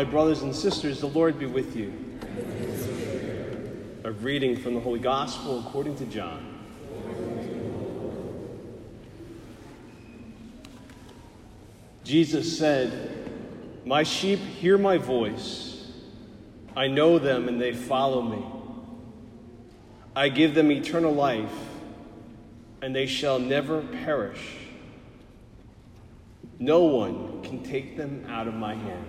My brothers and sisters, the Lord be with you. A reading from the Holy Gospel according to John. Jesus said, My sheep hear my voice. I know them and they follow me. I give them eternal life, and they shall never perish. No one can take them out of my hand.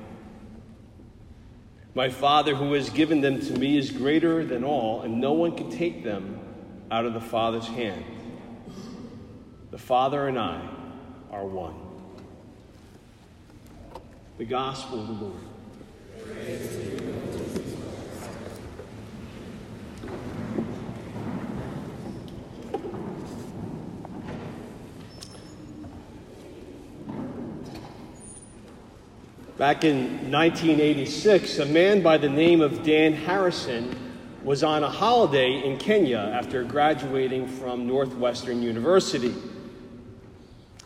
My Father, who has given them to me, is greater than all, and no one can take them out of the Father's hand. The Father and I are one. The Gospel of the Lord. Back in 1986, a man by the name of Dan Harrison was on a holiday in Kenya after graduating from Northwestern University.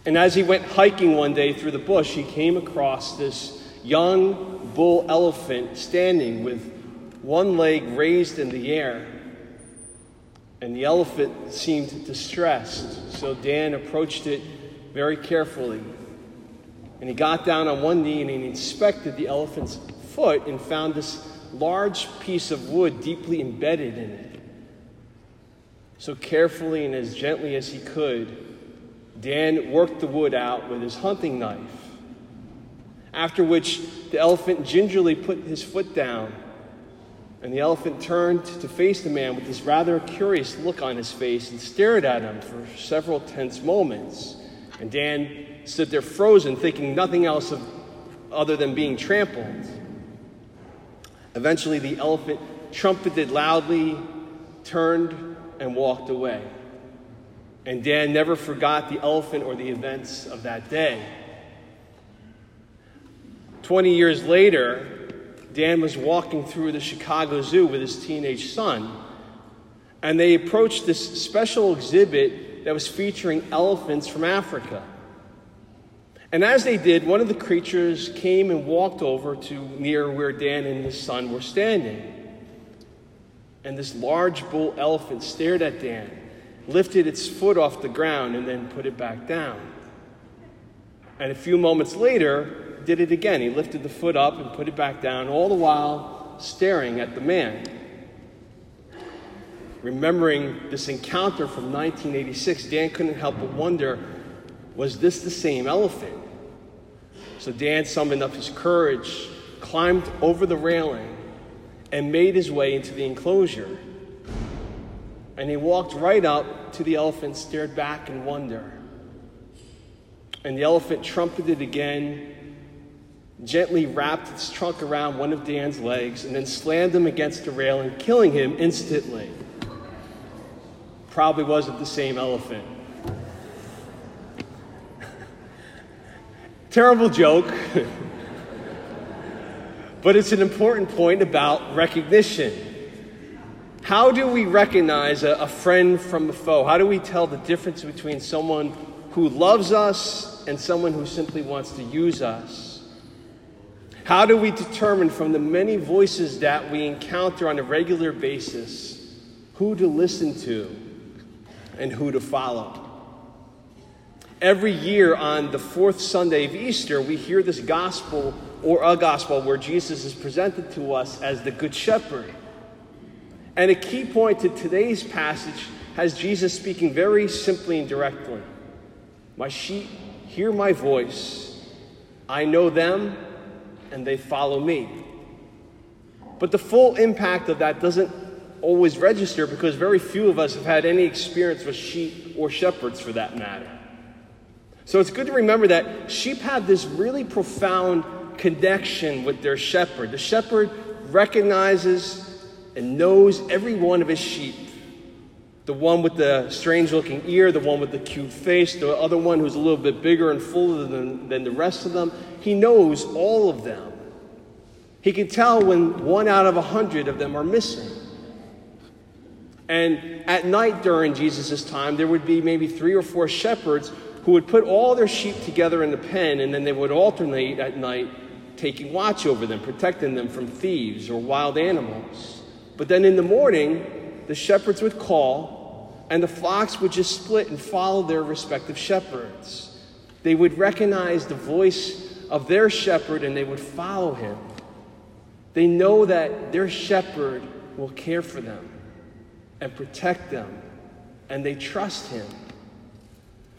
And as he went hiking one day through the bush, he came across this young bull elephant standing with one leg raised in the air. And the elephant seemed distressed. So Dan approached it very carefully and he got down on one knee and he inspected the elephant's foot and found this large piece of wood deeply embedded in it. So carefully and as gently as he could, Dan worked the wood out with his hunting knife. After which, the elephant gingerly put his foot down, and the elephant turned to face the man with this rather curious look on his face and stared at him for several tense moments. And Dan stood there frozen, thinking nothing else of, other than being trampled. Eventually, the elephant trumpeted loudly, turned, and walked away. And Dan never forgot the elephant or the events of that day. 20 years later, Dan was walking through the Chicago Zoo with his teenage son, and they approached this special exhibit that was featuring elephants from Africa. And as they did, one of the creatures came and walked over to near where Dan and his son were standing. And this large bull elephant stared at Dan, lifted its foot off the ground, and then put it back down. And a few moments later, did it again. He lifted the foot up and put it back down, all the while staring at the man. Remembering this encounter from 1986, Dan couldn't help but wonder was this the same elephant? So Dan summoned up his courage, climbed over the railing, and made his way into the enclosure. And he walked right up to the elephant, stared back in wonder. And the elephant trumpeted again, gently wrapped its trunk around one of Dan's legs, and then slammed him against the railing, killing him instantly. Probably wasn't the same elephant. Terrible joke. but it's an important point about recognition. How do we recognize a, a, friend from a foe? How do we tell the difference between someone who loves us and someone who simply wants to use us? How do we determine from the many voices that we encounter on a regular basis who to listen to and who to follow? Every year on the fourth Sunday of Easter, we hear this gospel or a gospel where Jesus is presented to us as the Good Shepherd. And a key point to today's passage has Jesus speaking very simply and directly My sheep hear my voice, I know them, and they follow me. But the full impact of that doesn't always register because very few of us have had any experience with sheep or shepherds for that matter. So it's good to remember that sheep have this really profound connection with their shepherd. The shepherd recognizes and knows every one of his sheep. The one with the strange looking ear, the one with the cute face, the other one who's a little bit bigger and fuller than, than the rest of them. He knows all of them. He can tell when one out of a hundred of them are missing. And at night during Jesus' time, there would be maybe three or four shepherds who would put all their sheep together in the pen and then they would alternate at night taking watch over them, protecting them from thieves or wild animals. But then in the morning, the shepherds would call, and the flocks would just split and follow their respective shepherds. They would recognize the voice of their shepherd and they would follow him. They know that their shepherd will care for them and protect them, and they trust him.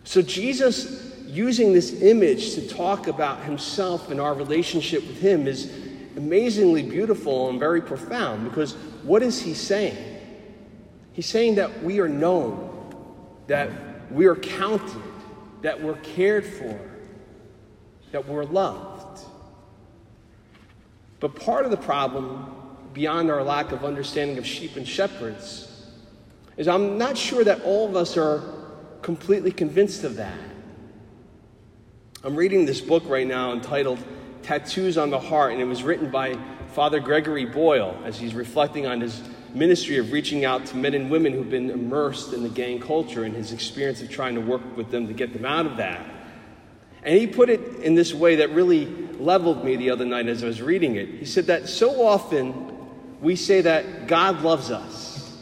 So, Jesus using this image to talk about himself and our relationship with him is amazingly beautiful and very profound because what is he saying? He's saying that we are known, that we are counted, that we're cared for, that we're loved. But part of the problem, beyond our lack of understanding of sheep and shepherds, is I'm not sure that all of us are completely convinced of that. I'm reading this book right now entitled Tattoos on the Heart, and it was written by Father Gregory Boyle as he's reflecting on his ministry of reaching out to men and women who've been immersed in the gang culture and his experience of trying to work with them to get them out of that. And he put it in this way that really leveled me the other night as I was reading it. He said that so often we say that God loves us,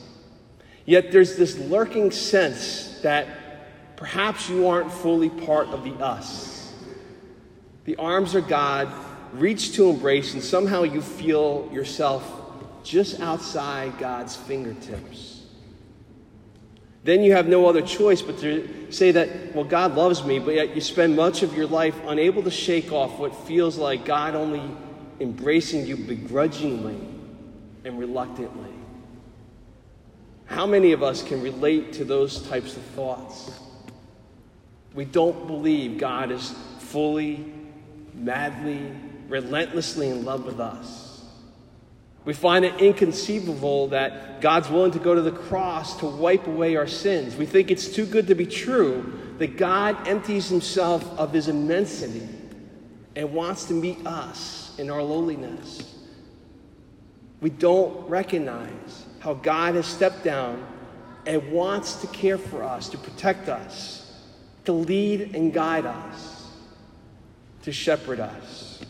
yet there's this lurking sense that perhaps you aren't fully part of the us the arms of God reach to embrace, and somehow you feel yourself just outside God's fingertips. Then you have no other choice but to say that, well, God loves me, but yet you spend much of your life unable to shake off what feels like God only embracing you begrudgingly and reluctantly. How many of us can relate to those types of thoughts? We don't believe God is fully madly, relentlessly in love with us. We find it inconceivable that God's willing to go to the cross to wipe away our sins. We think it's too good to be true that God empties himself of his immensity and wants to meet us in our lowliness. We don't recognize how God has stepped down and wants to care for us, to protect us, to lead and guide us to shepherd us.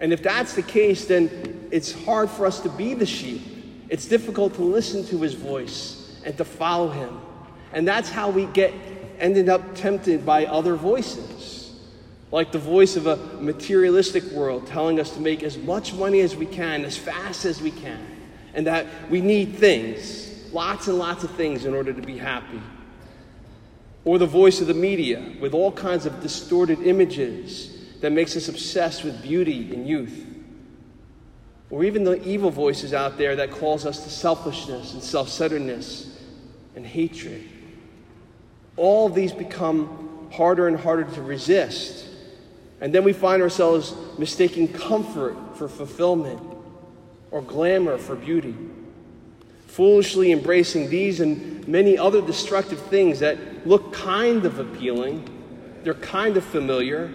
And if that's the case, then it's hard for us to be the sheep. It's difficult to listen to his voice and to follow him. And that's how we get ended up tempted by other voices. Like the voice of a materialistic world telling us to make as much money as we can, as fast as we can, and that we need things, lots and lots of things, in order to be happy or the voice of the media with all kinds of distorted images that makes us obsessed with beauty and youth. Or even the evil voices out there that calls us to selfishness and self-centeredness and hatred. All these become harder and harder to resist. And then we find ourselves mistaking comfort for fulfillment or glamour for beauty foolishly embracing these and many other destructive things that look kind of appealing, they're kind of familiar,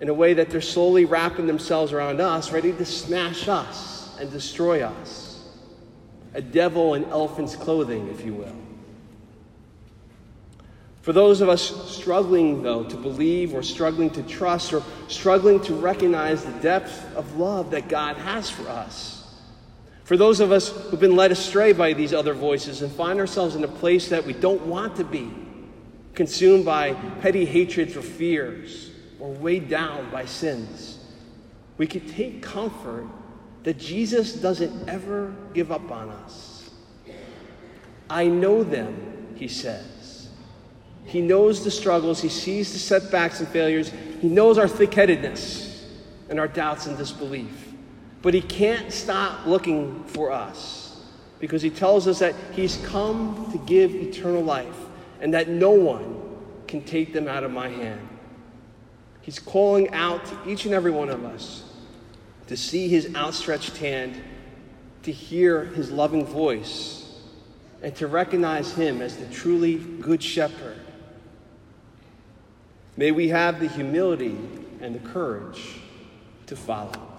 in a way that they're slowly wrapping themselves around us, ready to smash us and destroy us. A devil in elephant's clothing, if you will. For those of us struggling, though, to believe or struggling to trust or struggling to recognize the depth of love that God has for us, for those of us who've been led astray by these other voices and find ourselves in a place that we don't want to be, consumed by petty hatreds or fears, or weighed down by sins, we can take comfort that Jesus doesn't ever give up on us. I know them, he says. He knows the struggles, he sees the setbacks and failures, he knows our thick headedness and our doubts and disbelief. But he can't stop looking for us because he tells us that he's come to give eternal life and that no one can take them out of my hand. He's calling out to each and every one of us to see his outstretched hand, to hear his loving voice, and to recognize him as the truly good shepherd. May we have the humility and the courage to follow.